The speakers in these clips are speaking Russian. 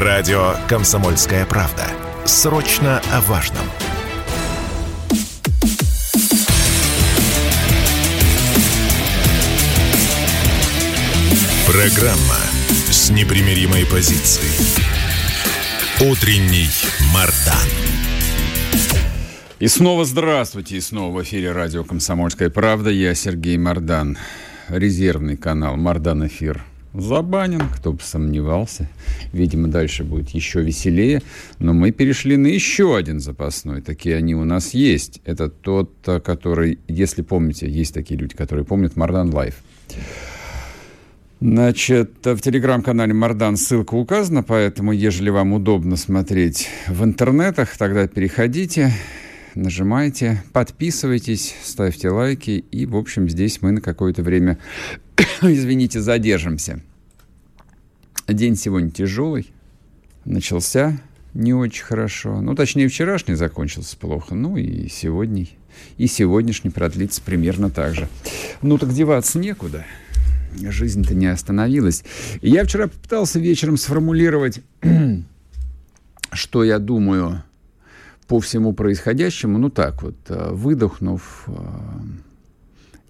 Радио «Комсомольская правда». Срочно о важном. Программа с непримиримой позицией. Утренний Мардан. И снова здравствуйте, и снова в эфире радио «Комсомольская правда». Я Сергей Мардан. Резервный канал «Мардан Эфир» забанен, кто бы сомневался. Видимо, дальше будет еще веселее. Но мы перешли на еще один запасной. Такие они у нас есть. Это тот, который, если помните, есть такие люди, которые помнят «Мардан Live». Значит, в телеграм-канале Мардан ссылка указана, поэтому, ежели вам удобно смотреть в интернетах, тогда переходите, нажимайте, подписывайтесь, ставьте лайки, и, в общем, здесь мы на какое-то время, извините, задержимся. День сегодня тяжелый, начался не очень хорошо, ну, точнее, вчерашний закончился плохо, ну, и сегодня, и сегодняшний продлится примерно так же. Ну, так деваться некуда жизнь-то не остановилась. Я вчера попытался вечером сформулировать, что я думаю по всему происходящему, ну так вот, э, выдохнув э,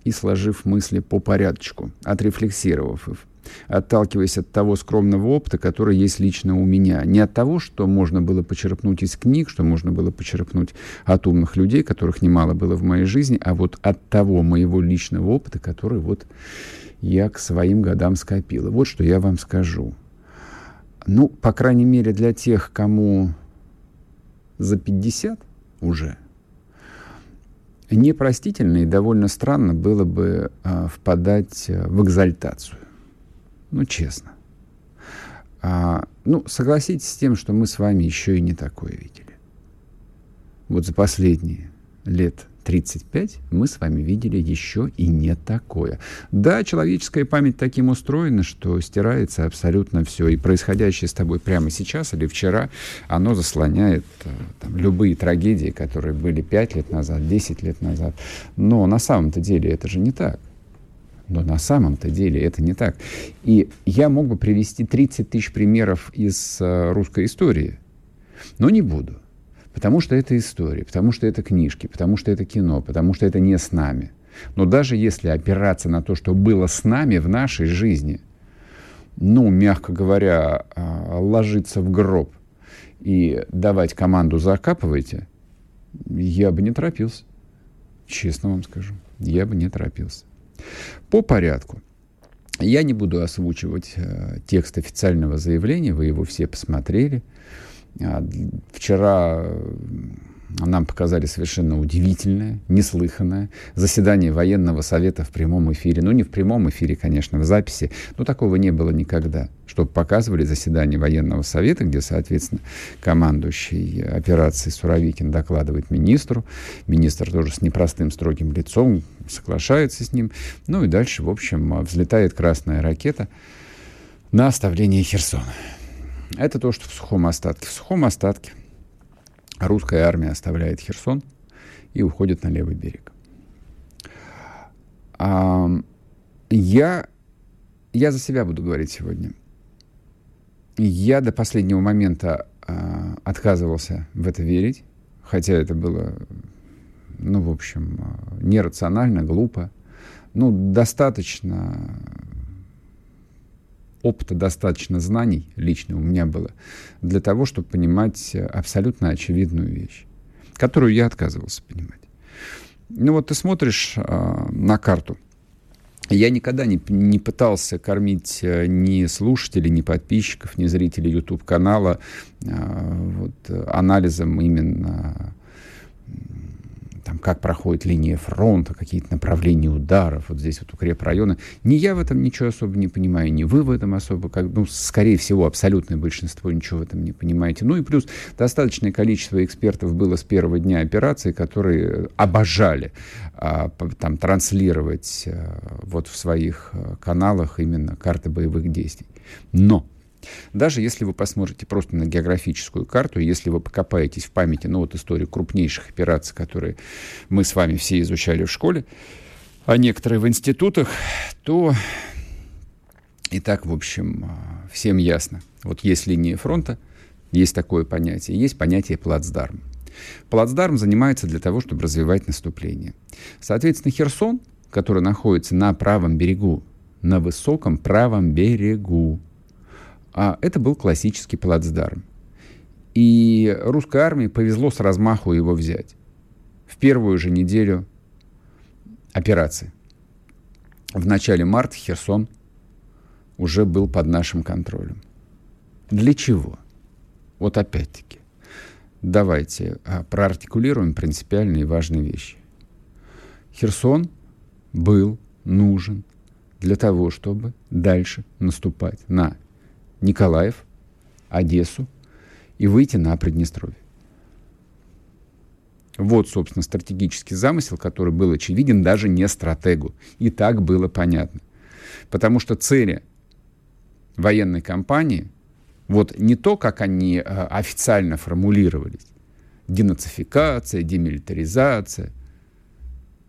и сложив мысли по порядочку, отрефлексировав их отталкиваясь от того скромного опыта, который есть лично у меня. Не от того, что можно было почерпнуть из книг, что можно было почерпнуть от умных людей, которых немало было в моей жизни, а вот от того моего личного опыта, который вот я к своим годам скопила. Вот что я вам скажу. Ну, по крайней мере, для тех, кому за 50 уже, непростительно и довольно странно было бы а, впадать в экзальтацию. Ну, честно. А, ну, согласитесь с тем, что мы с вами еще и не такое видели. Вот за последние лет 35 мы с вами видели еще и не такое. Да, человеческая память таким устроена, что стирается абсолютно все. И происходящее с тобой прямо сейчас или вчера, оно заслоняет э, там, любые трагедии, которые были 5 лет назад, 10 лет назад. Но на самом-то деле это же не так. Но на самом-то деле это не так. И я мог бы привести 30 тысяч примеров из э, русской истории, но не буду. Потому что это история, потому что это книжки, потому что это кино, потому что это не с нами. Но даже если опираться на то, что было с нами в нашей жизни, ну, мягко говоря, а, ложиться в гроб и давать команду «закапывайте», я бы не торопился. Честно вам скажу, я бы не торопился. По порядку. Я не буду озвучивать э, текст официального заявления, вы его все посмотрели. А, вчера нам показали совершенно удивительное, неслыханное заседание военного совета в прямом эфире. Ну, не в прямом эфире, конечно, в записи, но такого не было никогда. Чтобы показывали заседание военного совета, где, соответственно, командующий операцией Суровикин докладывает министру. Министр тоже с непростым строгим лицом соглашается с ним. Ну и дальше, в общем, взлетает красная ракета на оставление Херсона. Это то, что в сухом остатке. В сухом остатке русская армия оставляет Херсон и уходит на левый берег. А, я, я за себя буду говорить сегодня. Я до последнего момента а, отказывался в это верить, хотя это было, ну, в общем, нерационально, глупо. Ну, достаточно опыта, достаточно знаний лично у меня было для того, чтобы понимать абсолютно очевидную вещь, которую я отказывался понимать. Ну вот ты смотришь э, на карту. Я никогда не, не пытался кормить э, ни слушателей, ни подписчиков, ни зрителей YouTube-канала э, вот, анализом именно там, как проходит линия фронта, какие-то направления ударов, вот здесь вот укрепрайоны. Ни я в этом ничего особо не понимаю, ни вы в этом особо, как, ну, скорее всего, абсолютное большинство ничего в этом не понимаете. Ну и плюс достаточное количество экспертов было с первого дня операции, которые обожали а, там транслировать а, вот в своих а, каналах именно карты боевых действий. Но даже если вы посмотрите просто на географическую карту, если вы покопаетесь в памяти, ну вот историю крупнейших операций, которые мы с вами все изучали в школе, а некоторые в институтах, то И так, в общем, всем ясно. Вот есть линия фронта, есть такое понятие, есть понятие плацдарм. Плацдарм занимается для того, чтобы развивать наступление. Соответственно, Херсон, который находится на правом берегу, на высоком правом берегу, а это был классический плацдарм. И русской армии повезло с размаху его взять. В первую же неделю операции. В начале марта Херсон уже был под нашим контролем. Для чего? Вот опять-таки, давайте а, проартикулируем принципиальные и важные вещи. Херсон был нужен для того, чтобы дальше наступать на Николаев, Одессу и выйти на Приднестровье. Вот, собственно, стратегический замысел, который был очевиден даже не стратегу. И так было понятно. Потому что цели военной кампании, вот не то, как они э, официально формулировались, денацификация, демилитаризация,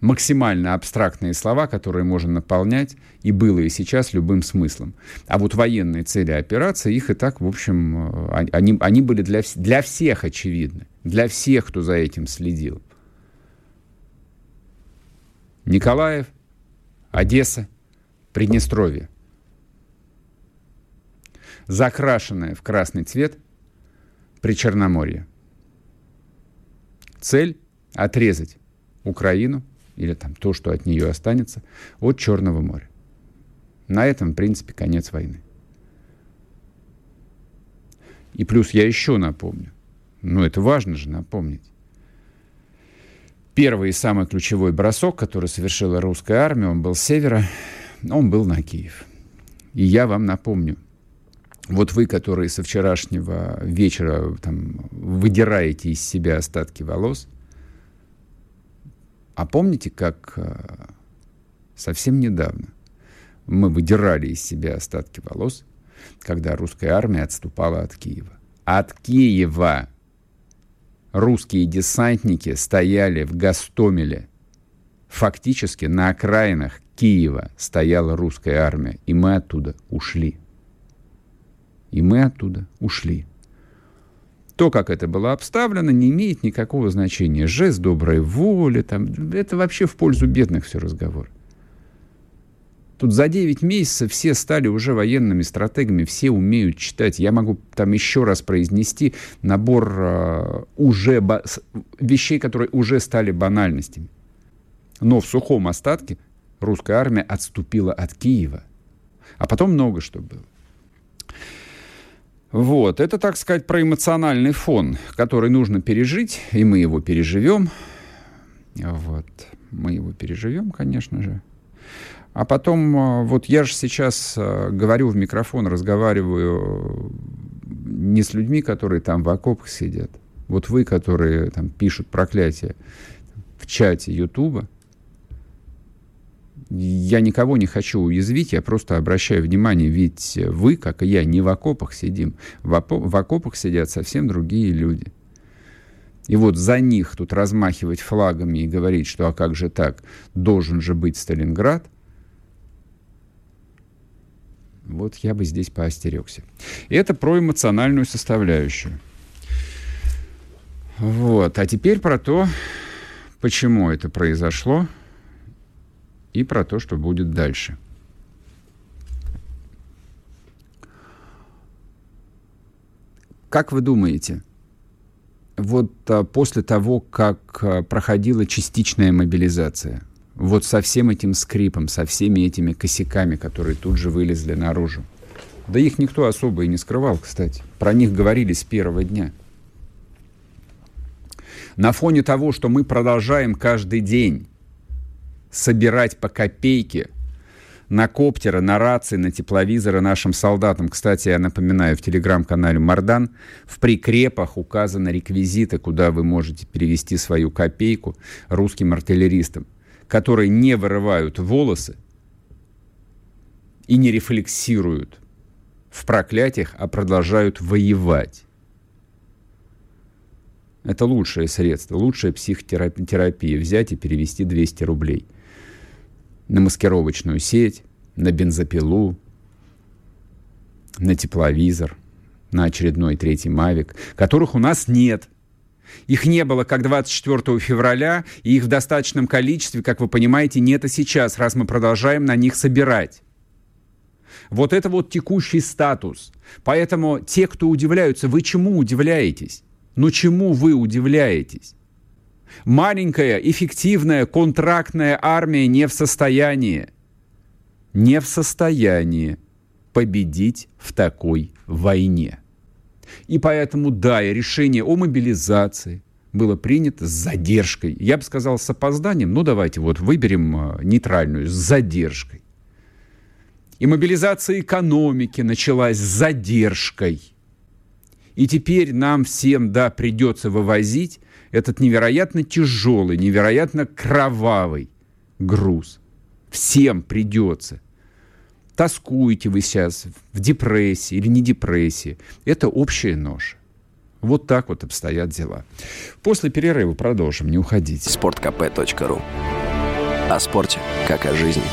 максимально абстрактные слова, которые можно наполнять и было и сейчас любым смыслом. А вот военные цели операции, их и так, в общем, э, они, они были для, для всех очевидны, для всех, кто за этим следил. Николаев, Одесса, Приднестровье. Закрашенное в красный цвет при Черноморье. Цель — отрезать Украину или там то, что от нее останется, от Черного моря. На этом, в принципе, конец войны. И плюс я еще напомню, ну это важно же напомнить, первый и самый ключевой бросок, который совершила русская армия, он был с севера, он был на Киев. И я вам напомню, вот вы, которые со вчерашнего вечера там, выдираете из себя остатки волос – а помните, как э, совсем недавно мы выдирали из себя остатки волос, когда русская армия отступала от Киева? От Киева русские десантники стояли в Гастомеле. Фактически на окраинах Киева стояла русская армия, и мы оттуда ушли. И мы оттуда ушли. То, как это было обставлено, не имеет никакого значения. Жест доброй воли, там, это вообще в пользу бедных все разговор. Тут за 9 месяцев все стали уже военными стратегами, все умеют читать. Я могу там еще раз произнести набор э, уже вещей, которые уже стали банальностями. Но в сухом остатке русская армия отступила от Киева. А потом много что было. Вот, это, так сказать, про эмоциональный фон, который нужно пережить, и мы его переживем. Вот, мы его переживем, конечно же. А потом, а, вот я же сейчас а, говорю в микрофон, разговариваю не с людьми, которые там в окопах сидят. Вот вы, которые там пишут проклятие в чате Ютуба, я никого не хочу уязвить, я просто обращаю внимание, ведь вы, как и я, не в окопах сидим. В, опо- в окопах сидят совсем другие люди. И вот за них тут размахивать флагами и говорить, что а как же так, должен же быть Сталинград, вот я бы здесь поостерегся. Это про эмоциональную составляющую. Вот. А теперь про то, почему это произошло, и про то, что будет дальше. Как вы думаете, вот а, после того, как а, проходила частичная мобилизация, вот со всем этим скрипом, со всеми этими косяками, которые тут же вылезли наружу, да их никто особо и не скрывал, кстати. Про них говорили с первого дня. На фоне того, что мы продолжаем каждый день собирать по копейке на коптеры, на рации, на тепловизоры нашим солдатам. Кстати, я напоминаю, в телеграм-канале Мардан в прикрепах указаны реквизиты, куда вы можете перевести свою копейку русским артиллеристам, которые не вырывают волосы и не рефлексируют в проклятиях, а продолжают воевать. Это лучшее средство, лучшая психотерапия. Взять и перевести 200 рублей – на маскировочную сеть, на бензопилу, на тепловизор, на очередной третий «Мавик», которых у нас нет. Их не было как 24 февраля, и их в достаточном количестве, как вы понимаете, нет и сейчас, раз мы продолжаем на них собирать. Вот это вот текущий статус. Поэтому те, кто удивляются, вы чему удивляетесь? Ну чему вы удивляетесь? Маленькая, эффективная, контрактная армия не в состоянии, не в состоянии победить в такой войне. И поэтому, да, и решение о мобилизации было принято с задержкой. Я бы сказал, с опозданием. Ну, давайте вот выберем а, нейтральную, с задержкой. И мобилизация экономики началась с задержкой. И теперь нам всем, да, придется вывозить этот невероятно тяжелый, невероятно кровавый груз. Всем придется. Тоскуете вы сейчас в депрессии или не депрессии. Это общая нож. Вот так вот обстоят дела. После перерыва продолжим, не уходите. sportkp.ru О спорте, как о жизни.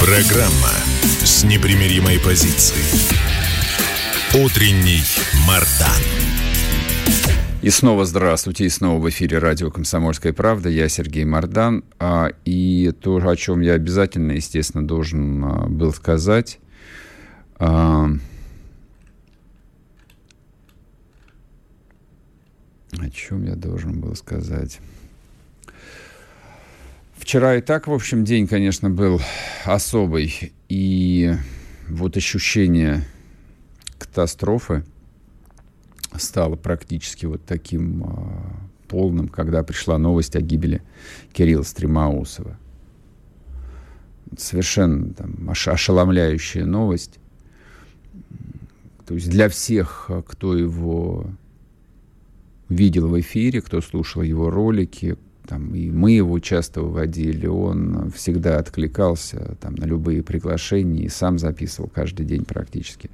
Программа с непримиримой позицией. Утренний Мардан. И снова здравствуйте, и снова в эфире радио «Комсомольская правда». Я Сергей Мордан. А, и то, о чем я обязательно, естественно, должен а, был сказать. А, о чем я должен был сказать? Вчера и так, в общем, день, конечно, был особый. И вот ощущение катастрофы стало практически вот таким э, полным, когда пришла новость о гибели Кирилла Стремаусова. Совершенно там, ошеломляющая новость. То есть для всех, кто его видел в эфире, кто слушал его ролики, там, и мы его часто выводили, он всегда откликался там, на любые приглашения и сам записывал каждый день практически.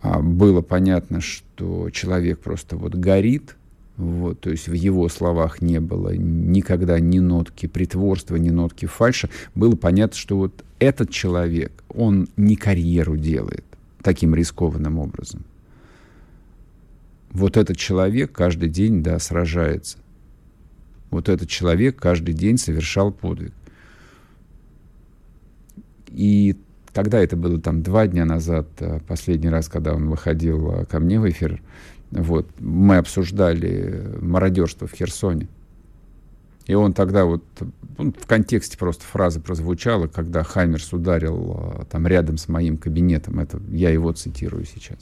А было понятно, что человек просто вот горит, вот, то есть в его словах не было никогда ни нотки притворства, ни нотки фальша. Было понятно, что вот этот человек, он не карьеру делает таким рискованным образом. Вот этот человек каждый день, да, сражается вот этот человек каждый день совершал подвиг. И когда это было там два дня назад, э, последний раз, когда он выходил э, ко мне в эфир, вот, мы обсуждали мародерство в Херсоне. И он тогда вот, он в контексте просто фраза прозвучала, когда Хаймерс ударил э, там рядом с моим кабинетом. Это я его цитирую сейчас.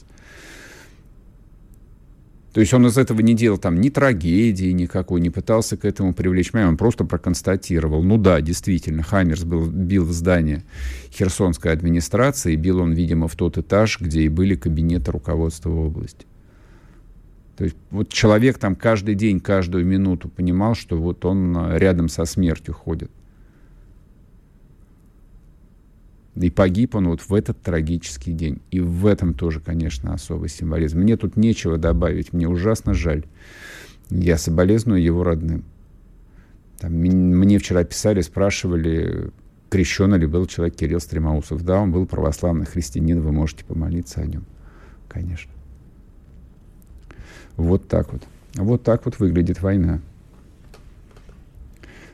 То есть он из этого не делал там ни трагедии никакой, не пытался к этому привлечь внимание, он просто проконстатировал. Ну да, действительно, Хаммерс был, бил в здание Херсонской администрации, бил он, видимо, в тот этаж, где и были кабинеты руководства области. То есть вот человек там каждый день, каждую минуту понимал, что вот он а, рядом со смертью ходит. И погиб он вот в этот трагический день. И в этом тоже, конечно, особый символизм. Мне тут нечего добавить, мне ужасно жаль. Я соболезную его родным. Там, мне вчера писали, спрашивали, крещеный ли был человек Кирилл Стремаусов. Да, он был православный христианин, вы можете помолиться о нем, конечно. Вот так вот. Вот так вот выглядит война.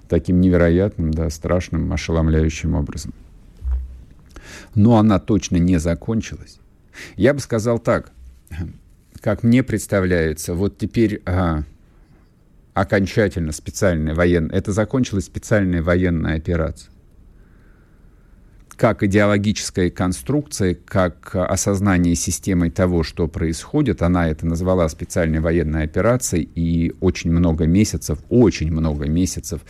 Таким невероятным, да, страшным, ошеломляющим образом но она точно не закончилась. Я бы сказал так, как мне представляется, вот теперь а, окончательно специальная военная, это закончилась специальная военная операция как идеологическая конструкция, как осознание системой того, что происходит. Она это назвала специальной военной операцией, и очень много месяцев, очень много месяцев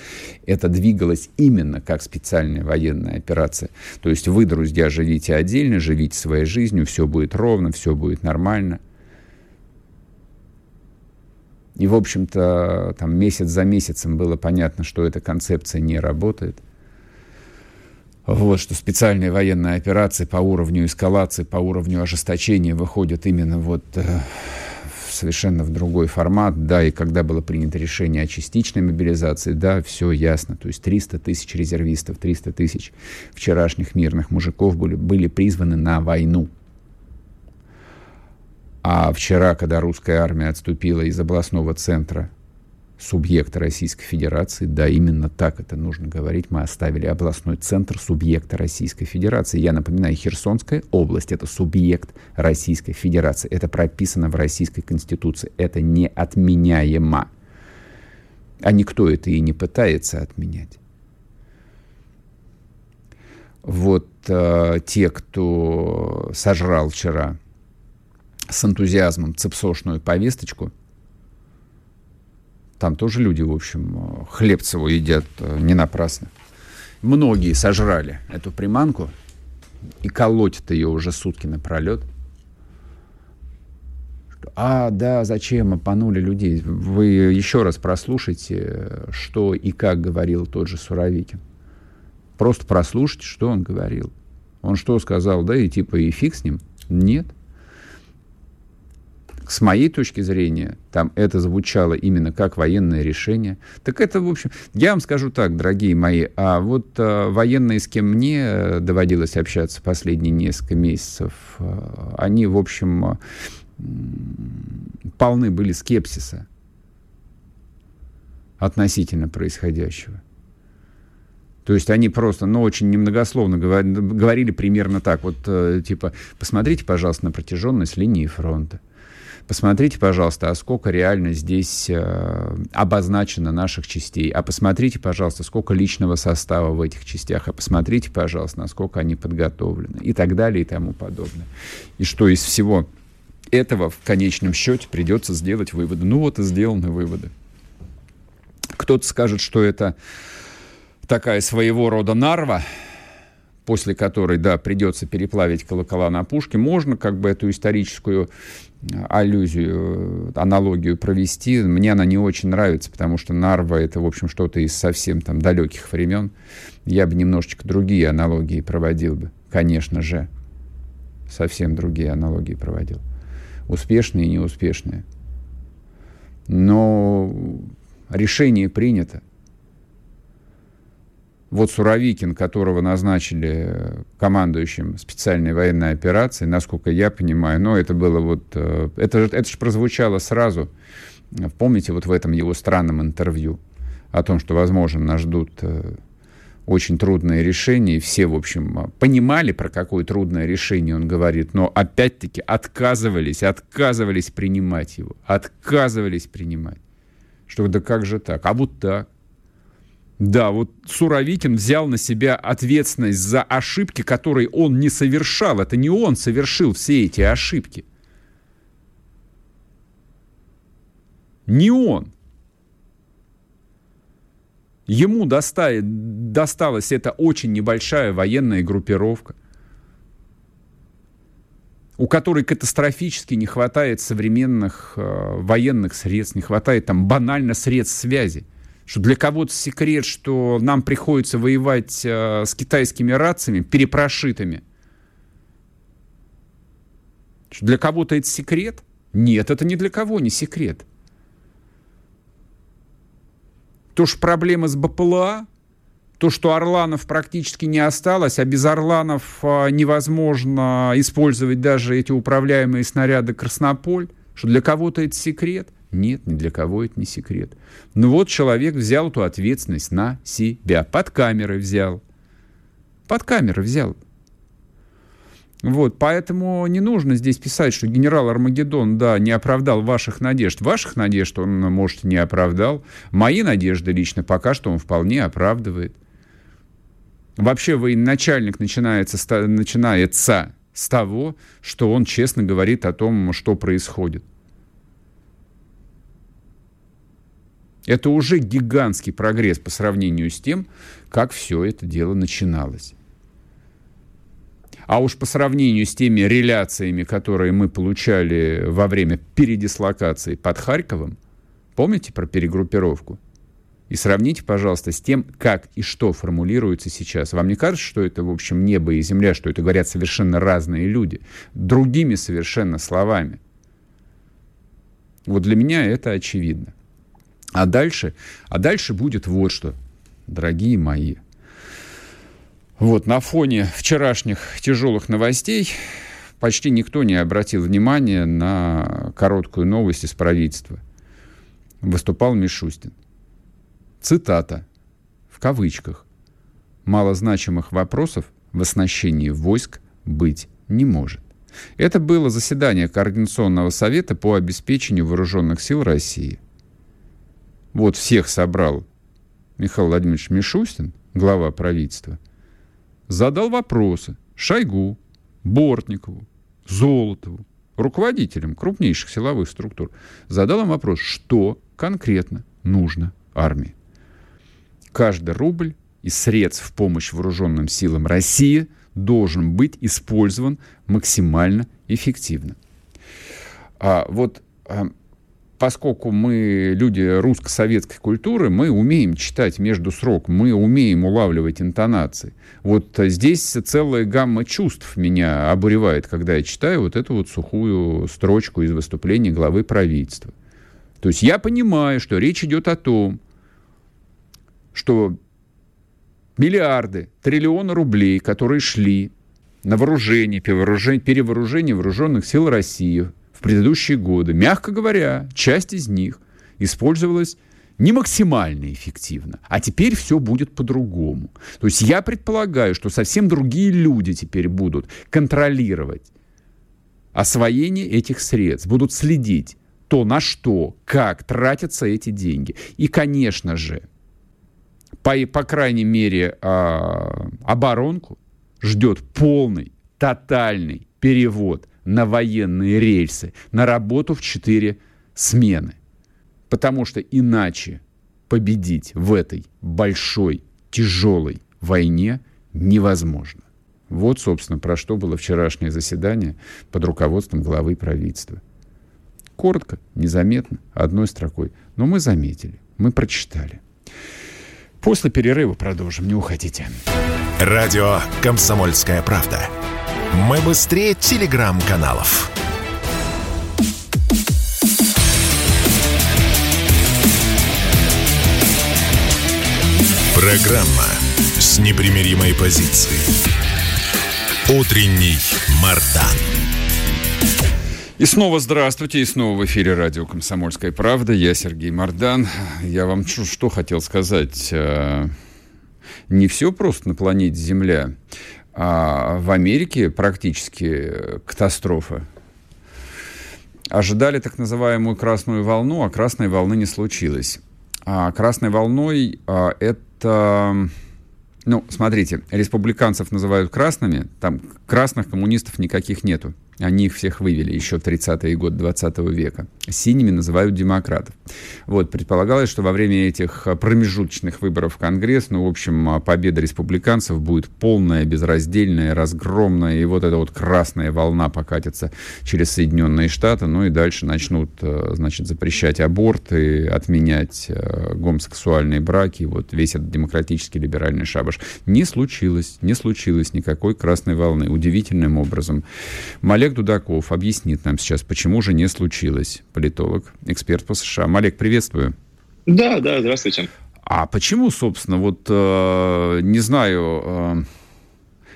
это двигалось именно как специальная военная операция. То есть вы, друзья, живите отдельно, живите своей жизнью, все будет ровно, все будет нормально. И, в общем-то, там месяц за месяцем было понятно, что эта концепция не работает – вот, что специальные военные операции по уровню эскалации, по уровню ожесточения выходят именно вот э, совершенно в другой формат, да, и когда было принято решение о частичной мобилизации, да, все ясно, то есть 300 тысяч резервистов, 300 тысяч вчерашних мирных мужиков были, были призваны на войну. А вчера, когда русская армия отступила из областного центра субъекта Российской Федерации, да, именно так это нужно говорить, мы оставили областной центр субъекта Российской Федерации. Я напоминаю, Херсонская область — это субъект Российской Федерации. Это прописано в Российской Конституции. Это неотменяемо. А никто это и не пытается отменять. Вот э, те, кто сожрал вчера с энтузиазмом цепсошную повесточку — там тоже люди, в общем, Хлебцеву едят э, не напрасно. Многие сожрали эту приманку и колотят ее уже сутки напролет. А, да, зачем опанули людей? Вы еще раз прослушайте, что и как говорил тот же Суровикин. Просто прослушайте, что он говорил. Он что сказал, да, и типа и фиг с ним? Нет с моей точки зрения, там это звучало именно как военное решение. Так это, в общем, я вам скажу так, дорогие мои, а вот а, военные, с кем мне э, доводилось общаться последние несколько месяцев, а, они, в общем, полны были скепсиса относительно происходящего. То есть они просто, ну, очень немногословно говорили, примерно так, вот, э, типа, посмотрите, пожалуйста, на протяженность линии фронта. Посмотрите, пожалуйста, а сколько реально здесь э, обозначено наших частей. А посмотрите, пожалуйста, сколько личного состава в этих частях. А посмотрите, пожалуйста, насколько они подготовлены. И так далее, и тому подобное. И что из всего этого в конечном счете придется сделать выводы. Ну вот и сделаны выводы. Кто-то скажет, что это такая своего рода нарва, после которой, да, придется переплавить колокола на пушке, можно как бы эту историческую аллюзию, аналогию провести. Мне она не очень нравится, потому что Нарва — это, в общем, что-то из совсем там далеких времен. Я бы немножечко другие аналогии проводил бы, конечно же. Совсем другие аналогии проводил. Успешные и неуспешные. Но решение принято. Вот Суровикин, которого назначили командующим специальной военной операции, насколько я понимаю, но это было вот... Э, это, это же прозвучало сразу, помните, вот в этом его странном интервью о том, что, возможно, нас ждут э, очень трудные решения, и все, в общем, понимали, про какое трудное решение он говорит, но опять-таки отказывались, отказывались принимать его, отказывались принимать. Что да как же так? А вот так. Да, вот Суровикин взял на себя ответственность за ошибки, которые он не совершал. Это не он совершил все эти ошибки. Не он. Ему достали, досталась эта очень небольшая военная группировка, у которой катастрофически не хватает современных э, военных средств, не хватает там банально средств связи что для кого-то секрет, что нам приходится воевать э, с китайскими рациями, перепрошитыми. Что для кого-то это секрет? Нет, это ни для кого не секрет. То, что проблема с БПЛА, то, что Орланов практически не осталось, а без Орланов а, невозможно использовать даже эти управляемые снаряды «Краснополь», что для кого-то это секрет – нет, ни для кого это не секрет. Ну вот человек взял эту ответственность на себя. Под камерой взял. Под камерой взял. Вот, поэтому не нужно здесь писать, что генерал Армагеддон, да, не оправдал ваших надежд. Ваших надежд он, может, не оправдал. Мои надежды лично пока что он вполне оправдывает. Вообще военачальник начинается, начинается с того, что он честно говорит о том, что происходит. Это уже гигантский прогресс по сравнению с тем, как все это дело начиналось. А уж по сравнению с теми реляциями, которые мы получали во время передислокации под Харьковом, помните про перегруппировку? И сравните, пожалуйста, с тем, как и что формулируется сейчас. Вам не кажется, что это, в общем, небо и земля, что это говорят совершенно разные люди, другими совершенно словами? Вот для меня это очевидно. А дальше, а дальше будет вот что, дорогие мои. Вот на фоне вчерашних тяжелых новостей почти никто не обратил внимания на короткую новость из правительства. Выступал Мишустин. Цитата, в кавычках. «Малозначимых вопросов в оснащении войск быть не может». Это было заседание Координационного совета по обеспечению вооруженных сил России. Вот всех собрал Михаил Владимирович Мишустин, глава правительства, задал вопросы Шойгу, Бортникову, Золотову, руководителям крупнейших силовых структур. Задал им вопрос, что конкретно нужно армии. Каждый рубль из средств в помощь вооруженным силам России – должен быть использован максимально эффективно. А вот а, поскольку мы люди русско-советской культуры, мы умеем читать между срок, мы умеем улавливать интонации. Вот здесь целая гамма чувств меня обуревает, когда я читаю вот эту вот сухую строчку из выступления главы правительства. То есть я понимаю, что речь идет о том, что миллиарды, триллионы рублей, которые шли на вооружение, перевооружение, перевооружение вооруженных сил России в предыдущие годы, мягко говоря, часть из них использовалась не максимально эффективно. А теперь все будет по-другому. То есть я предполагаю, что совсем другие люди теперь будут контролировать освоение этих средств, будут следить то, на что, как тратятся эти деньги. И, конечно же, по, по крайней мере, э, оборонку ждет полный, тотальный перевод на военные рельсы, на работу в четыре смены. Потому что иначе победить в этой большой, тяжелой войне невозможно. Вот, собственно, про что было вчерашнее заседание под руководством главы правительства. Коротко, незаметно, одной строкой. Но мы заметили, мы прочитали. После перерыва продолжим, не уходите. Радио «Комсомольская правда». Мы быстрее телеграм-каналов. Программа с непримиримой позицией. Утренний Мардан. И снова здравствуйте, и снова в эфире радио «Комсомольская правда». Я Сергей Мордан. Я вам что, что хотел сказать? Э, не все просто на планете Земля. А в Америке практически катастрофа. Ожидали так называемую красную волну, а красной волны не случилось. А красной волной а, это... Ну, смотрите, республиканцев называют красными, там красных коммунистов никаких нету. Они их всех вывели еще в 30-е годы 20 века. Синими называют демократов. Вот, предполагалось, что во время этих а, промежуточных выборов в Конгресс, ну, в общем, а, победа республиканцев будет полная, безраздельная, разгромная, и вот эта вот красная волна покатится через Соединенные Штаты, ну и дальше начнут, а, значит, запрещать аборты, отменять гомосексуальные браки, вот весь этот демократический либеральный шабаш. Не случилось, не случилось никакой красной волны. Удивительным образом. Малек Олег Дудаков объяснит нам сейчас, почему же не случилось. Политолог, эксперт по США. Малек, приветствую. Да, да, здравствуйте. А почему, собственно, вот, э, не знаю, э,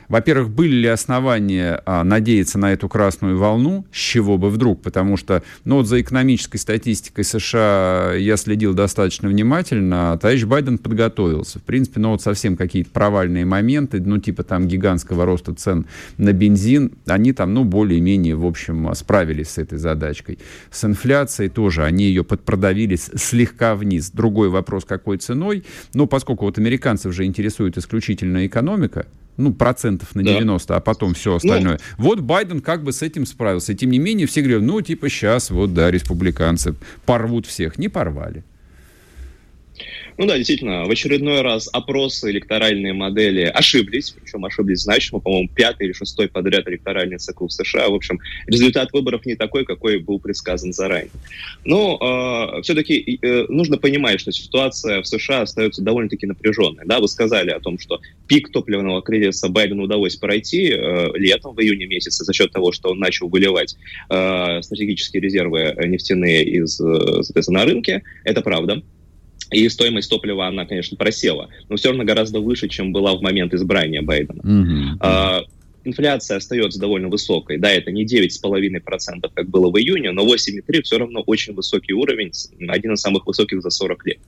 во-первых, были ли основания а, надеяться на эту красную волну, с чего бы вдруг, потому что, ну вот за экономической статистикой США я следил достаточно внимательно, а товарищ Байден подготовился. В принципе, ну вот совсем какие-то провальные моменты, ну типа там гигантского роста цен на бензин, они там, ну, более-менее, в общем, справились с этой задачкой. С инфляцией тоже, они ее подпродавили слегка вниз. Другой вопрос, какой ценой, но поскольку вот американцев же интересует исключительно экономика, ну, процентов на 90, да. а потом все остальное. Ну, вот Байден как бы с этим справился. И тем не менее, все говорят, ну, типа, сейчас вот, да, республиканцы порвут всех. Не порвали. Ну да, действительно, в очередной раз опросы электоральные модели ошиблись, причем ошиблись значимо, по-моему, пятый или шестой подряд электоральный цикл в США. В общем, результат выборов не такой, какой был предсказан заранее. Но э, все-таки э, нужно понимать, что ситуация в США остается довольно-таки напряженной. Да, вы сказали о том, что пик топливного кризиса Байдену удалось пройти э, летом, в июне месяце, за счет того, что он начал выливать э, стратегические резервы нефтяные из, э, соответственно, на рынке. Это правда. И стоимость топлива, она, конечно, просела, но все равно гораздо выше, чем была в момент избрания Байдена. Mm-hmm. Инфляция остается довольно высокой. Да, это не 9,5%, как было в июне, но 8,3% все равно очень высокий уровень, один из самых высоких за 40 лет.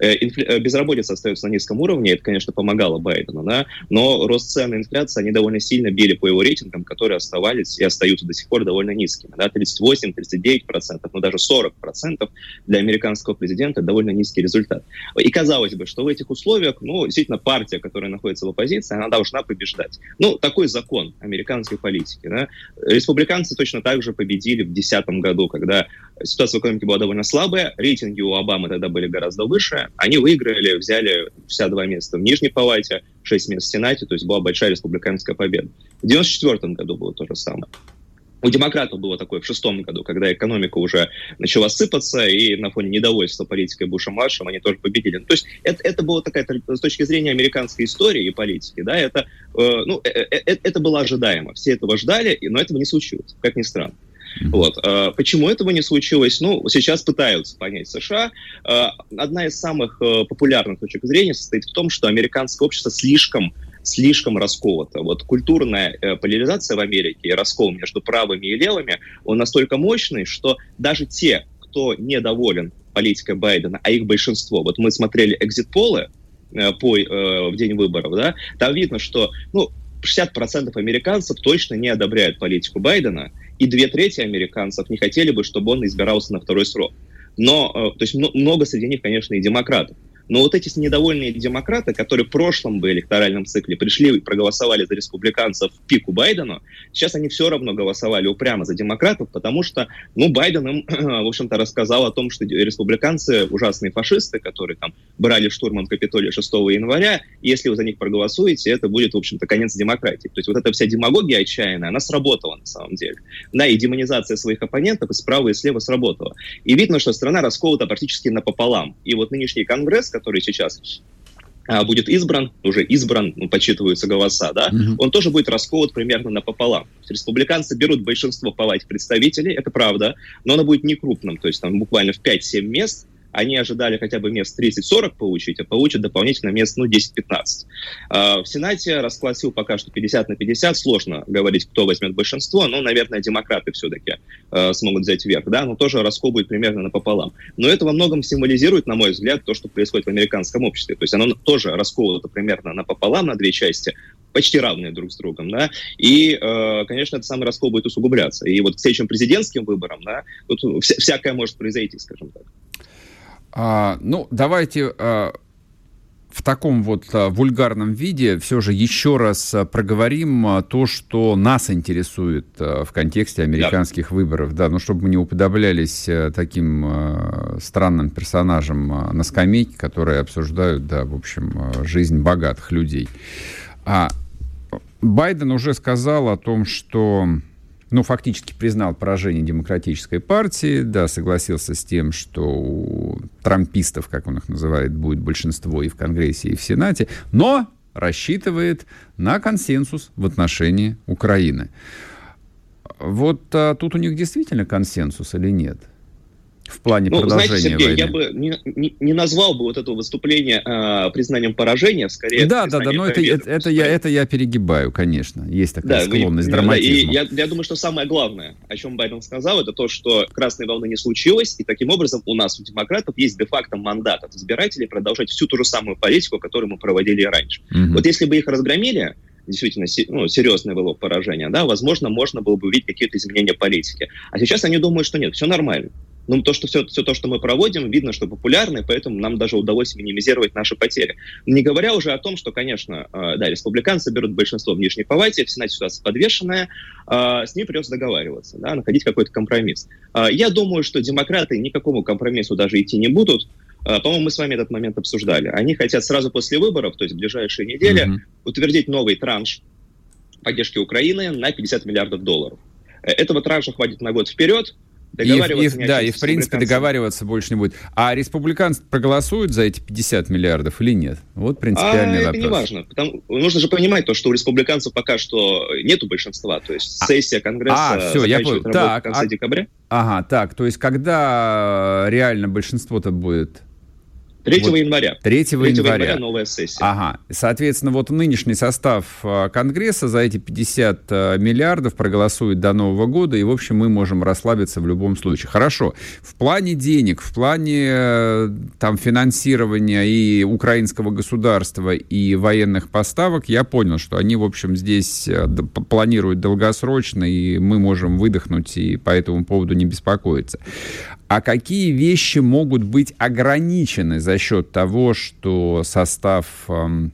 Э, инфля... Э, безработица остается на низком уровне, это, конечно, помогало Байдену, да, но рост цен и инфляция, они довольно сильно били по его рейтингам, которые оставались и остаются до сих пор довольно низкими. Да, 38-39%, ну даже 40% для американского президента довольно низкий результат. И казалось бы, что в этих условиях, ну, действительно, партия, которая находится в оппозиции, она должна побеждать. Ну, такой закон закон американской политики. Да? Республиканцы точно так же победили в 2010 году, когда ситуация в экономике была довольно слабая, рейтинги у Обамы тогда были гораздо выше, они выиграли, взяли 52 места в Нижней Палате, 6 мест в Сенате, то есть была большая республиканская победа. В 1994 году было то же самое. У демократов было такое в шестом году, когда экономика уже начала сыпаться, и на фоне недовольства политикой Буша-младшим они тоже победили. Ну, то есть это, это было такая, с точки зрения американской истории и политики, да, это, э, ну, э, э, э это было ожидаемо. Все этого ждали, но этого не случилось, как ни странно. Вот. Э, почему этого не случилось? Ну, сейчас пытаются понять США. Э, одна из самых популярных точек зрения состоит в том, что американское общество слишком слишком расковато. Вот культурная э, поляризация в Америке и раскол между правыми и левыми, он настолько мощный, что даже те, кто недоволен политикой Байдена, а их большинство, вот мы смотрели экзит-полы э, по, э, в день выборов, да, там видно, что ну, 60% американцев точно не одобряют политику Байдена, и две трети американцев не хотели бы, чтобы он избирался на второй срок. Но, э, то есть много среди них, конечно, и демократов. Но вот эти недовольные демократы, которые в прошлом бы электоральном цикле пришли и проголосовали за республиканцев в пику Байдену, сейчас они все равно голосовали упрямо за демократов, потому что, ну, Байден им, в общем-то, рассказал о том, что республиканцы ужасные фашисты, которые там брали штурмом Капитолия 6 января, если вы за них проголосуете, это будет, в общем-то, конец демократии. То есть вот эта вся демагогия отчаянная, она сработала на самом деле. Да, и демонизация своих оппонентов и справа, и слева сработала. И видно, что страна расколота практически напополам. И вот нынешний Конгресс, который сейчас а, будет избран, уже избран, ну, подсчитываются голоса, да, mm-hmm. он тоже будет расколот примерно напополам. Республиканцы берут большинство палат представителей, это правда, но оно будет не крупным, то есть там буквально в 5-7 мест, они ожидали хотя бы мест 30-40 получить, а получат дополнительно мест ну, 10-15. А, в Сенате расклад сил пока что 50 на 50. Сложно говорить, кто возьмет большинство, но, наверное, демократы все-таки а, смогут взять верх. Да? Но тоже раскол будет примерно напополам. Но это во многом символизирует, на мой взгляд, то, что происходит в американском обществе. То есть оно тоже расколото примерно напополам на две части, почти равные друг с другом, да, и, э, конечно, этот самый раскол будет усугубляться. И вот к следующим президентским выборам, да, тут вся, всякое может произойти, скажем так. А, ну, давайте а, в таком вот а, вульгарном виде все же еще раз а, проговорим а, то, что нас интересует а, в контексте американских да. выборов. Да, ну, чтобы мы не уподоблялись а, таким а, странным персонажам а, на скамейке, которые обсуждают, да, в общем, а, жизнь богатых людей. А Байден уже сказал о том, что ну, фактически признал поражение демократической партии, да, согласился с тем, что у трампистов, как он их называет, будет большинство и в Конгрессе, и в Сенате, но рассчитывает на консенсус в отношении Украины. Вот а, тут у них действительно консенсус или нет? В плане ну, продолжения знаете, Сергей, войны. я бы не, не, не назвал бы вот это выступление э, признанием поражения, скорее. Да, да, да, но это, это, это, я, это я перегибаю, конечно. Есть такая да, склонность к драматизму. Да, и я, я думаю, что самое главное, о чем Байден сказал, это то, что красной волны не случилось, и таким образом у нас, у демократов, есть де-факто мандат от избирателей продолжать всю ту же самую политику, которую мы проводили раньше. Угу. Вот если бы их разгромили, действительно ну, серьезное было поражение, да, возможно, можно было бы увидеть какие-то изменения политики. А сейчас они думают, что нет, все нормально. Ну, то, что все, все то, что мы проводим, видно, что популярно, и поэтому нам даже удалось минимизировать наши потери. Не говоря уже о том, что, конечно, э, да, республиканцы берут большинство в Нижней Палате, в Сенате ситуация подвешенная, э, с ней придется договариваться, да, находить какой-то компромисс. Э, я думаю, что демократы ни к какому компромиссу даже идти не будут, э, по-моему, мы с вами этот момент обсуждали. Они хотят сразу после выборов, то есть в ближайшие недели, mm-hmm. утвердить новый транш поддержки Украины на 50 миллиардов долларов. Э, этого транша хватит на год вперед, Договариваться и, и, да, и в принципе договариваться больше не будет. А республиканцы проголосуют за эти 50 миллиардов или нет? Вот принципиальный а вопрос. это не важно. Потому, нужно же понимать то, что у республиканцев пока что нету большинства. То есть а, сессия Конгресса а, все, я понял. Так, в конце а, декабря. Ага, так, то есть когда реально большинство-то будет 3 вот января. 3, 3 января. января новая сессия. Ага. Соответственно, вот нынешний состав а, Конгресса за эти 50 а, миллиардов проголосует до Нового года, и, в общем, мы можем расслабиться в любом случае. Хорошо. В плане денег, в плане э, там, финансирования и украинского государства, и военных поставок, я понял, что они, в общем, здесь э, планируют долгосрочно, и мы можем выдохнуть и по этому поводу не беспокоиться а какие вещи могут быть ограничены за счет того, что состав эм,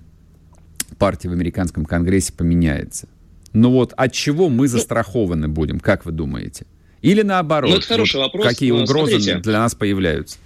партии в американском конгрессе поменяется? Ну вот от чего мы застрахованы будем, как вы думаете? Или наоборот, ну, это хороший вот вопрос. какие угрозы Смотрите. для нас появляются?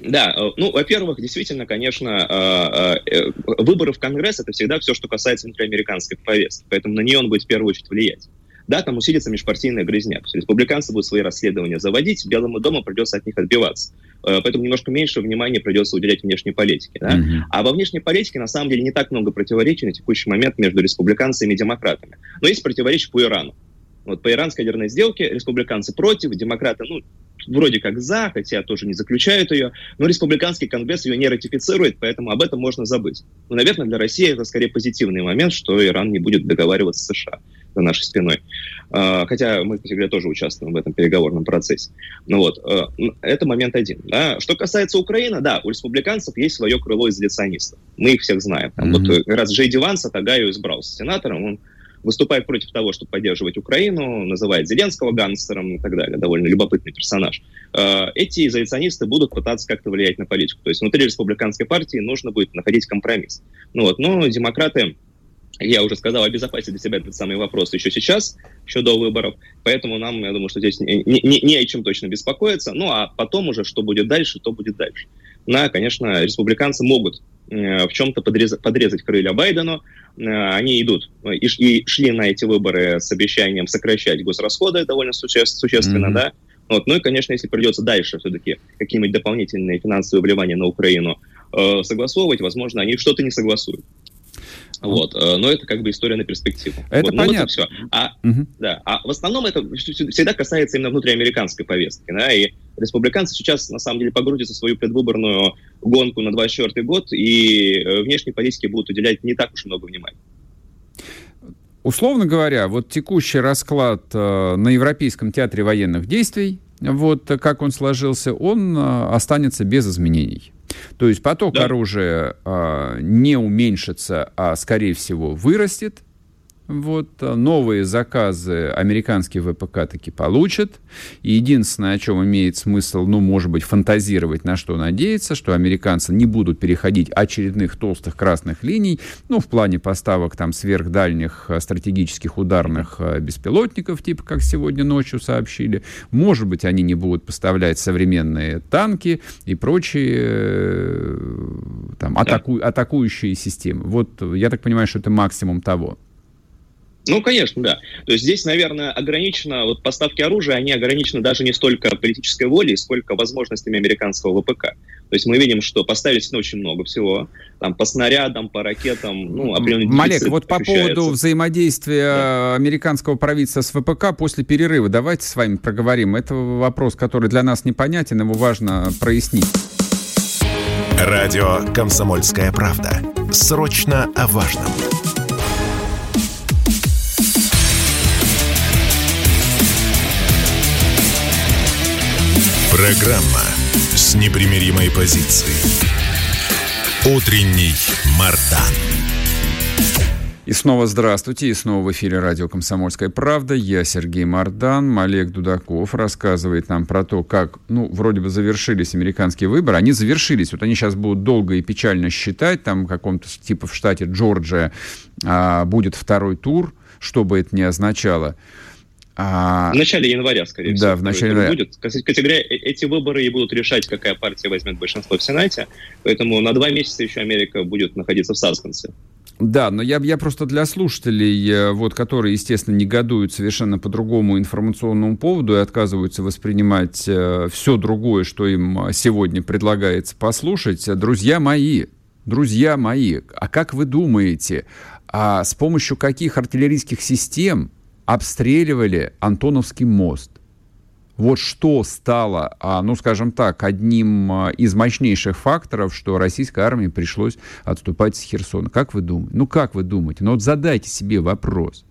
Да, э, ну, во-первых, действительно, конечно, э, э, выборы в Конгресс это всегда все, что касается внутриамериканской повестки, поэтому на нее он будет в первую очередь влиять да, там усилится межпартийная грязня. Республиканцы будут свои расследования заводить, Белому дому придется от них отбиваться. Э, поэтому немножко меньше внимания придется уделять внешней политике. Да? Mm-hmm. А во внешней политике, на самом деле, не так много противоречий на текущий момент между республиканцами и демократами. Но есть противоречия по Ирану. Вот по иранской ядерной сделке республиканцы против, демократы, ну, вроде как за, хотя тоже не заключают ее, но республиканский конгресс ее не ратифицирует, поэтому об этом можно забыть. Ну, наверное, для России это скорее позитивный момент, что Иран не будет договариваться с США за нашей спиной. А, хотя мы, кстати говоря, тоже участвуем в этом переговорном процессе. Ну вот, э, это момент один. Да. Что касается Украины, да, у республиканцев есть свое крыло изоляционистов. Мы их всех знаем. Там, mm-hmm. Вот как раз Джей Ди Ванс Атагаю избрался сенатором, он выступает против того, чтобы поддерживать Украину, называет Зеленского гангстером и так далее. Довольно любопытный персонаж. Э, эти изоляционисты будут пытаться как-то влиять на политику. То есть внутри республиканской партии нужно будет находить компромисс. Ну вот, но демократы я уже сказал, обезопасить для себя этот самый вопрос еще сейчас, еще до выборов. Поэтому нам, я думаю, что здесь не, не, не о чем точно беспокоиться. Ну, а потом уже, что будет дальше, то будет дальше. На, конечно, республиканцы могут э, в чем-то подрезать, подрезать крылья Байдену. Э, они идут и, и шли на эти выборы с обещанием сокращать госрасходы довольно существенно, mm-hmm. да. Вот. Ну и, конечно, если придется дальше все-таки какие-нибудь дополнительные финансовые вливания на Украину э, согласовывать, возможно, они что-то не согласуют. Вот, э, но это как бы история на перспективу. Это вот, понятно. Ну, вот все. А, угу. да, а в основном это всегда касается именно внутриамериканской повестки. Да, и республиканцы сейчас, на самом деле, погрузятся в свою предвыборную гонку на 2024 год, и э, внешней политике будут уделять не так уж много внимания. Условно говоря, вот текущий расклад э, на Европейском театре военных действий, вот как он сложился, он останется без изменений. То есть поток да. оружия а, не уменьшится, а скорее всего вырастет. Вот, э, новые заказы американские ВПК таки получат. И единственное, о чем имеет смысл, ну, может быть, фантазировать, на что надеяться, что американцы не будут переходить очередных толстых красных линий, ну, в плане поставок там сверхдальних э, стратегических ударных э, беспилотников, типа как сегодня ночью сообщили. Может быть, они не будут поставлять современные танки и прочие там, атаку, атакующие системы. Вот я так понимаю, что это максимум того. Ну, конечно, да. То есть здесь, наверное, ограничено, вот поставки оружия, они ограничены даже не столько политической волей, сколько возможностями американского ВПК. То есть мы видим, что поставили очень много всего, там, по снарядам, по ракетам, ну, определенный Малек, вот по поводу взаимодействия да. американского правительства с ВПК после перерыва, давайте с вами проговорим. Это вопрос, который для нас непонятен, его важно прояснить. Радио «Комсомольская правда». Срочно о важном. Программа с непримиримой позицией. Утренний Мардан. И снова здравствуйте, и снова в эфире радио «Комсомольская правда». Я Сергей Мардан, Малек Дудаков рассказывает нам про то, как, ну, вроде бы завершились американские выборы. Они завершились, вот они сейчас будут долго и печально считать, там, каком-то типа в штате Джорджия а, будет второй тур, что бы это ни означало. А... В начале января, скорее всего. Да, в начале января. Будет. Кстати говоря, э, эти выборы и будут решать, какая партия возьмет большинство в Сенате. Поэтому на два месяца еще Америка будет находиться в саспенсе. Да, но я, я просто для слушателей, э, вот, которые, естественно, негодуют совершенно по другому информационному поводу и отказываются воспринимать э, все другое, что им сегодня предлагается послушать, друзья мои, друзья мои, а как вы думаете, а с помощью каких артиллерийских систем обстреливали Антоновский мост? Вот что стало, а, ну, скажем так, одним а, из мощнейших факторов, что российской армии пришлось отступать с Херсона. Как вы думаете? Ну, как вы думаете? Ну, вот задайте себе вопрос.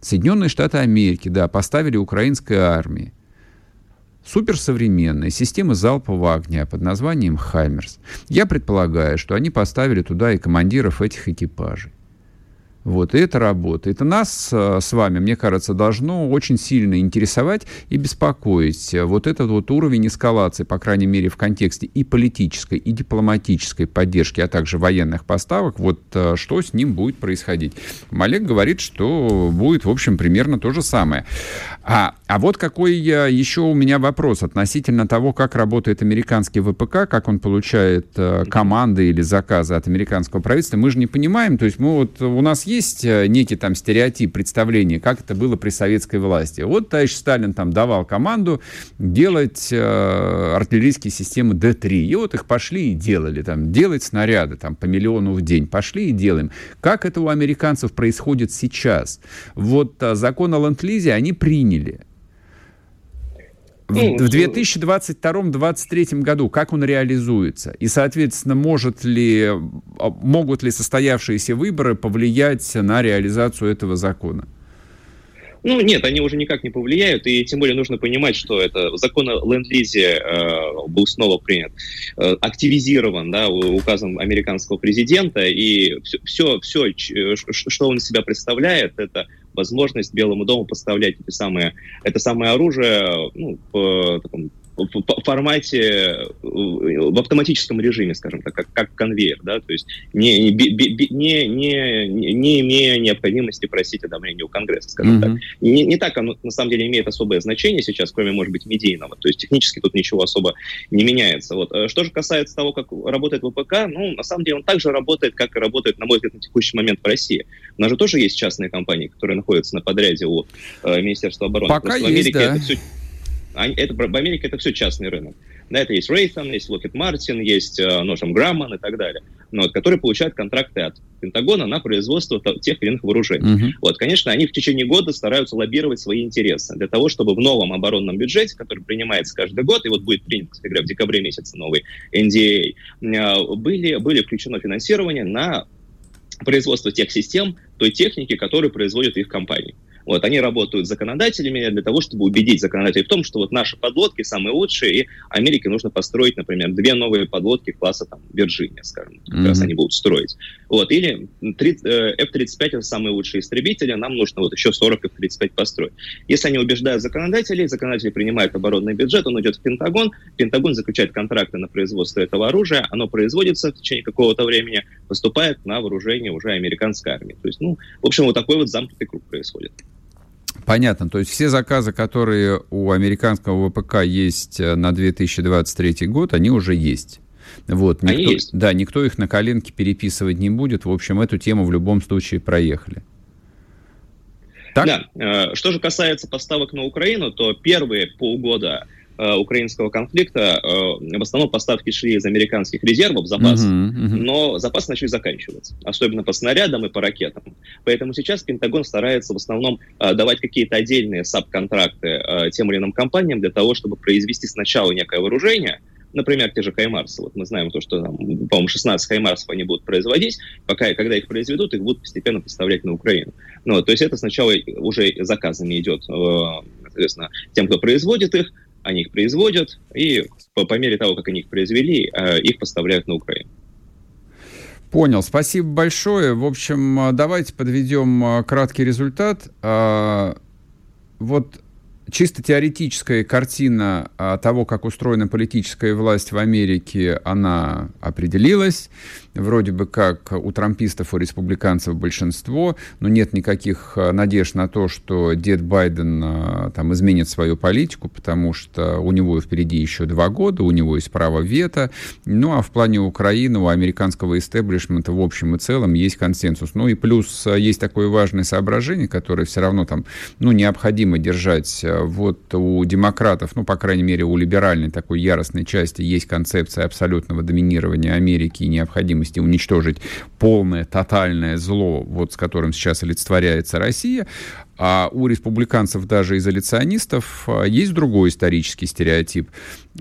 Соединенные Штаты Америки, да, поставили украинской армии суперсовременные системы залпового огня под названием «Хаймерс». Я предполагаю, что они поставили туда и командиров этих экипажей. Вот, и это работает. И нас э, с вами, мне кажется, должно очень сильно интересовать и беспокоить вот этот вот уровень эскалации, по крайней мере, в контексте и политической, и дипломатической поддержки, а также военных поставок, вот э, что с ним будет происходить. Малек говорит, что будет, в общем, примерно то же самое. А, а вот какой еще у меня вопрос относительно того, как работает американский ВПК, как он получает э, команды или заказы от американского правительства. Мы же не понимаем, то есть мы вот, у нас есть есть э, некий там стереотип, представление, как это было при советской власти. Вот товарищ Сталин там давал команду делать э, артиллерийские системы Д-3. И вот их пошли и делали. Там, делать снаряды там, по миллиону в день. Пошли и делаем. Как это у американцев происходит сейчас? Вот а, закон о ленд-лизе они приняли. Ну, в 2022-2023 году как он реализуется? И, соответственно, может ли, а, могут ли состоявшиеся выборы повлиять на реализацию этого закона? Ну, нет, они уже никак не повлияют, и тем более нужно понимать, что это закон о ленд-лизе э, был снова принят, э, активизирован, да, указом американского президента, и все, все, все, что он из себя представляет, это возможность Белому дому поставлять эти самые, это самое оружие ну, по такому в формате, э, в автоматическом режиме, скажем так, как, как конвейер, да, то есть не, не, не, не, не имея необходимости просить одобрения у Конгресса, скажем mm-hmm. так. Не, не так оно на самом деле имеет особое значение сейчас, кроме, может быть, медийного, то есть технически тут ничего особо не меняется. Вот. Э, что же касается того, как работает ВПК, ну, на самом деле он также работает, как и работает, на мой взгляд, на текущий момент в России. У нас же тоже есть частные компании, которые находятся на подряде у э, Министерства обороны. Пока есть, в Америке да. это все это, в Америке это все частный рынок. На это есть Raytheon, есть Lockheed Martin, есть э, ну, там, Grumman и так далее, но, вот, которые получают контракты от Пентагона на производство тех или иных вооружений. Uh-huh. Вот, конечно, они в течение года стараются лоббировать свои интересы для того, чтобы в новом оборонном бюджете, который принимается каждый год, и вот будет принят, кстати говоря, в декабре месяце новый NDA, э, были, были включено финансирование на производство тех систем, той техники, которые производят их компании. Вот, они работают с законодателями для того, чтобы убедить законодателей в том, что вот наши подлодки самые лучшие, и Америке нужно построить, например, две новые подлодки класса там Вирджиния, скажем, как mm-hmm. раз они будут строить. Вот, или 3, э, F-35 это самые лучшие истребители, нам нужно вот еще 40 F-35 построить. Если они убеждают законодателей, законодатели принимают оборонный бюджет, он идет в Пентагон, Пентагон заключает контракты на производство этого оружия, оно производится в течение какого-то времени, поступает на вооружение уже американской армии. То есть, ну, в общем, вот такой вот замкнутый круг происходит. Понятно. То есть все заказы, которые у американского ВПК есть э, на 2023 год, они уже есть. Вот, никто, они есть. Да, никто их на коленке переписывать не будет. В общем, эту тему в любом случае проехали. Так? Да. Э, что же касается поставок на Украину, то первые полгода украинского конфликта э, в основном поставки шли из американских резервов, запас, uh-huh, uh-huh. но запасы начали заканчиваться, особенно по снарядам и по ракетам. Поэтому сейчас Пентагон старается в основном э, давать какие-то отдельные саб-контракты тем или иным компаниям для того, чтобы произвести сначала некое вооружение, например, те же Хаймарсы. Вот мы знаем то, что, по-моему, 16 Хаймарсов они будут производить, пока, когда их произведут, их будут постепенно поставлять на Украину. Ну, то есть это сначала уже заказами идет, соответственно, тем, кто производит их, они их производят, и по, по мере того, как они их произвели, э, их поставляют на Украину. Понял, спасибо большое. В общем, э, давайте подведем э, краткий результат. Вот чисто теоретическая картина того, как устроена политическая власть в Америке, она определилась. Вроде бы как у трампистов, у республиканцев большинство, но нет никаких э, надежд на то, что дед Байден э, там изменит свою политику, потому что у него впереди еще два года, у него есть право вето. Ну, а в плане Украины у американского истеблишмента в общем и целом есть консенсус. Ну и плюс э, есть такое важное соображение, которое все равно там, ну, необходимо держать. Вот у демократов, ну, по крайней мере, у либеральной такой яростной части есть концепция абсолютного доминирования Америки и необходимости уничтожить полное, тотальное зло, вот с которым сейчас олицетворяется Россия. А у республиканцев, даже изоляционистов, а, есть другой исторический стереотип.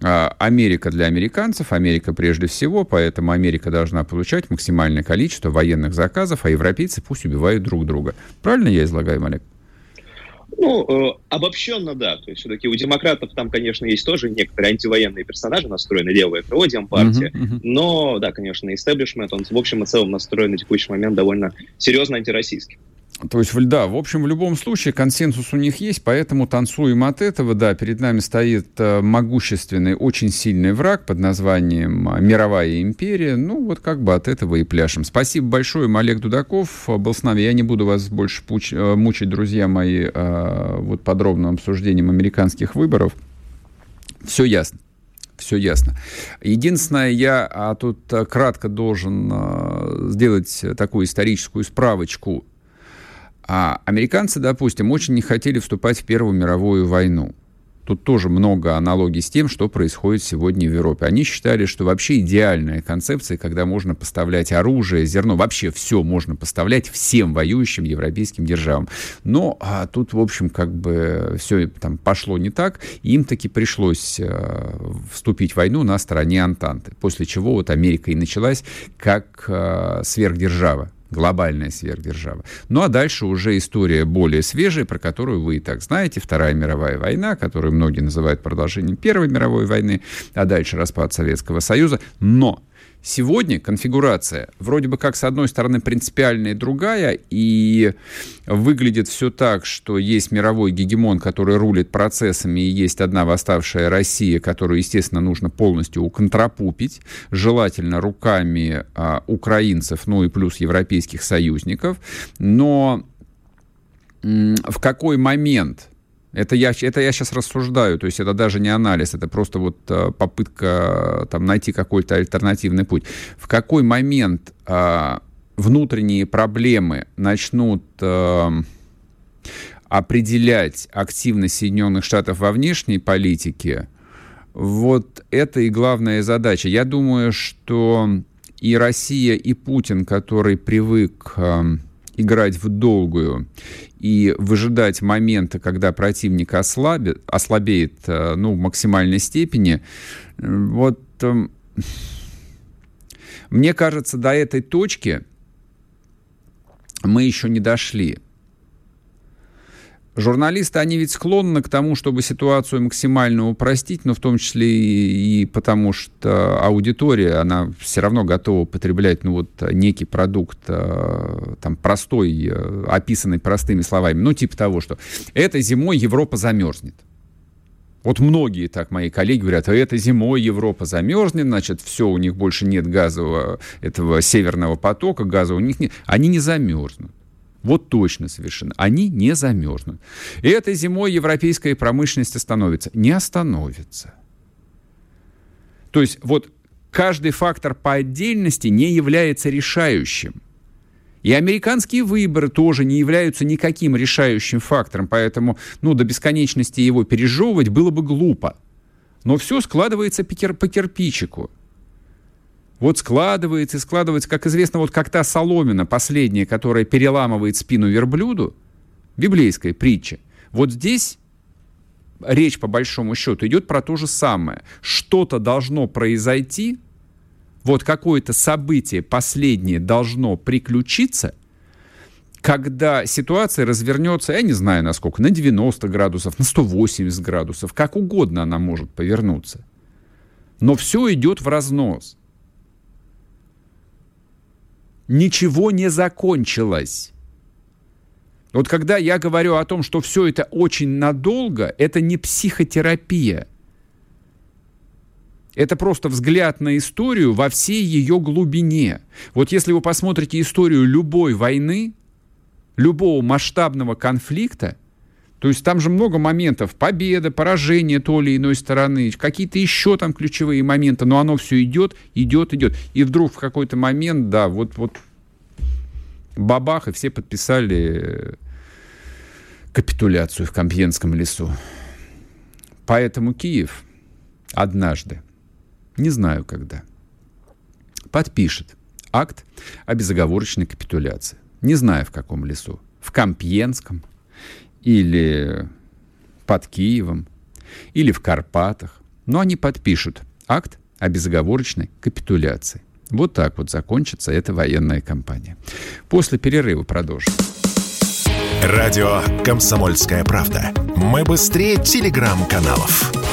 А, Америка для американцев, Америка прежде всего, поэтому Америка должна получать максимальное количество военных заказов, а европейцы пусть убивают друг друга. Правильно я излагаю, Олег? Ну, э, обобщенно, да. То есть все-таки у демократов там, конечно, есть тоже некоторые антивоенные персонажи, настроены левое крыло демпартии, uh-huh, uh-huh. но, да, конечно, истеблишмент, он в общем и целом настроен на текущий момент довольно серьезно антироссийский. То есть, да, в общем, в любом случае консенсус у них есть, поэтому танцуем от этого. Да, перед нами стоит э, могущественный, очень сильный враг под названием э, «Мировая империя». Ну, вот как бы от этого и пляшем. Спасибо большое, Олег Дудаков был с нами. Я не буду вас больше пуч- э, мучить, друзья мои, вот подробным обсуждением американских выборов. Все ясно все ясно. Единственное, я а тут кратко должен сделать такую историческую справочку а американцы, допустим, очень не хотели вступать в Первую мировую войну. Тут тоже много аналогий с тем, что происходит сегодня в Европе. Они считали, что вообще идеальная концепция, когда можно поставлять оружие, зерно, вообще все можно поставлять всем воюющим европейским державам. Но а тут, в общем, как бы все там пошло не так, им таки пришлось э, вступить в войну на стороне Антанты, после чего вот Америка и началась как э, сверхдержава глобальная сверхдержава. Ну а дальше уже история более свежая, про которую вы и так знаете. Вторая мировая война, которую многие называют продолжением Первой мировой войны, а дальше распад Советского Союза. Но Сегодня конфигурация вроде бы как с одной стороны принципиальная и другая, и выглядит все так, что есть мировой гегемон, который рулит процессами, и есть одна восставшая Россия, которую, естественно, нужно полностью уконтрапупить, желательно руками а, украинцев, ну и плюс европейских союзников. Но в какой момент это я, это я сейчас рассуждаю, то есть это даже не анализ, это просто вот э, попытка там, найти какой-то альтернативный путь. В какой момент а, внутренние проблемы начнут а, определять активность Соединенных Штатов во внешней политике, вот это и главная задача. Я думаю, что и Россия, и Путин, который привык играть в долгую и выжидать момента, когда противник ослабит, ослабеет э, ну, в максимальной степени, вот эм, мне кажется, до этой точки мы еще не дошли. Журналисты, они ведь склонны к тому, чтобы ситуацию максимально упростить, но в том числе и, потому, что аудитория, она все равно готова потреблять, ну вот, некий продукт, э, там, простой, э, описанный простыми словами, ну, типа того, что этой зимой Европа замерзнет. Вот многие так, мои коллеги говорят, а это зимой Европа замерзнет, значит, все, у них больше нет газового, этого северного потока, газа у них нет. Они не замерзнут. Вот точно совершенно. Они не замерзнут. И этой зимой европейская промышленность остановится. Не остановится. То есть вот каждый фактор по отдельности не является решающим. И американские выборы тоже не являются никаким решающим фактором, поэтому ну, до бесконечности его пережевывать было бы глупо. Но все складывается по кирпичику. Вот складывается и складывается, как известно, вот как та соломина последняя, которая переламывает спину верблюду, библейская притча. Вот здесь речь по большому счету идет про то же самое. Что-то должно произойти, вот какое-то событие последнее должно приключиться, когда ситуация развернется, я не знаю насколько, на 90 градусов, на 180 градусов, как угодно она может повернуться. Но все идет в разнос ничего не закончилось. Вот когда я говорю о том, что все это очень надолго, это не психотерапия. Это просто взгляд на историю во всей ее глубине. Вот если вы посмотрите историю любой войны, любого масштабного конфликта, то есть там же много моментов. Победа, поражение той или иной стороны, какие-то еще там ключевые моменты, но оно все идет, идет, идет. И вдруг в какой-то момент, да, вот, вот бабах, и все подписали капитуляцию в Компьенском лесу. Поэтому Киев однажды, не знаю когда, подпишет акт о безоговорочной капитуляции. Не знаю в каком лесу. В Компьенском – или под Киевом, или в Карпатах. Но они подпишут акт о безоговорочной капитуляции. Вот так вот закончится эта военная кампания. После перерыва продолжим. Радио «Комсомольская правда». Мы быстрее телеграм-каналов.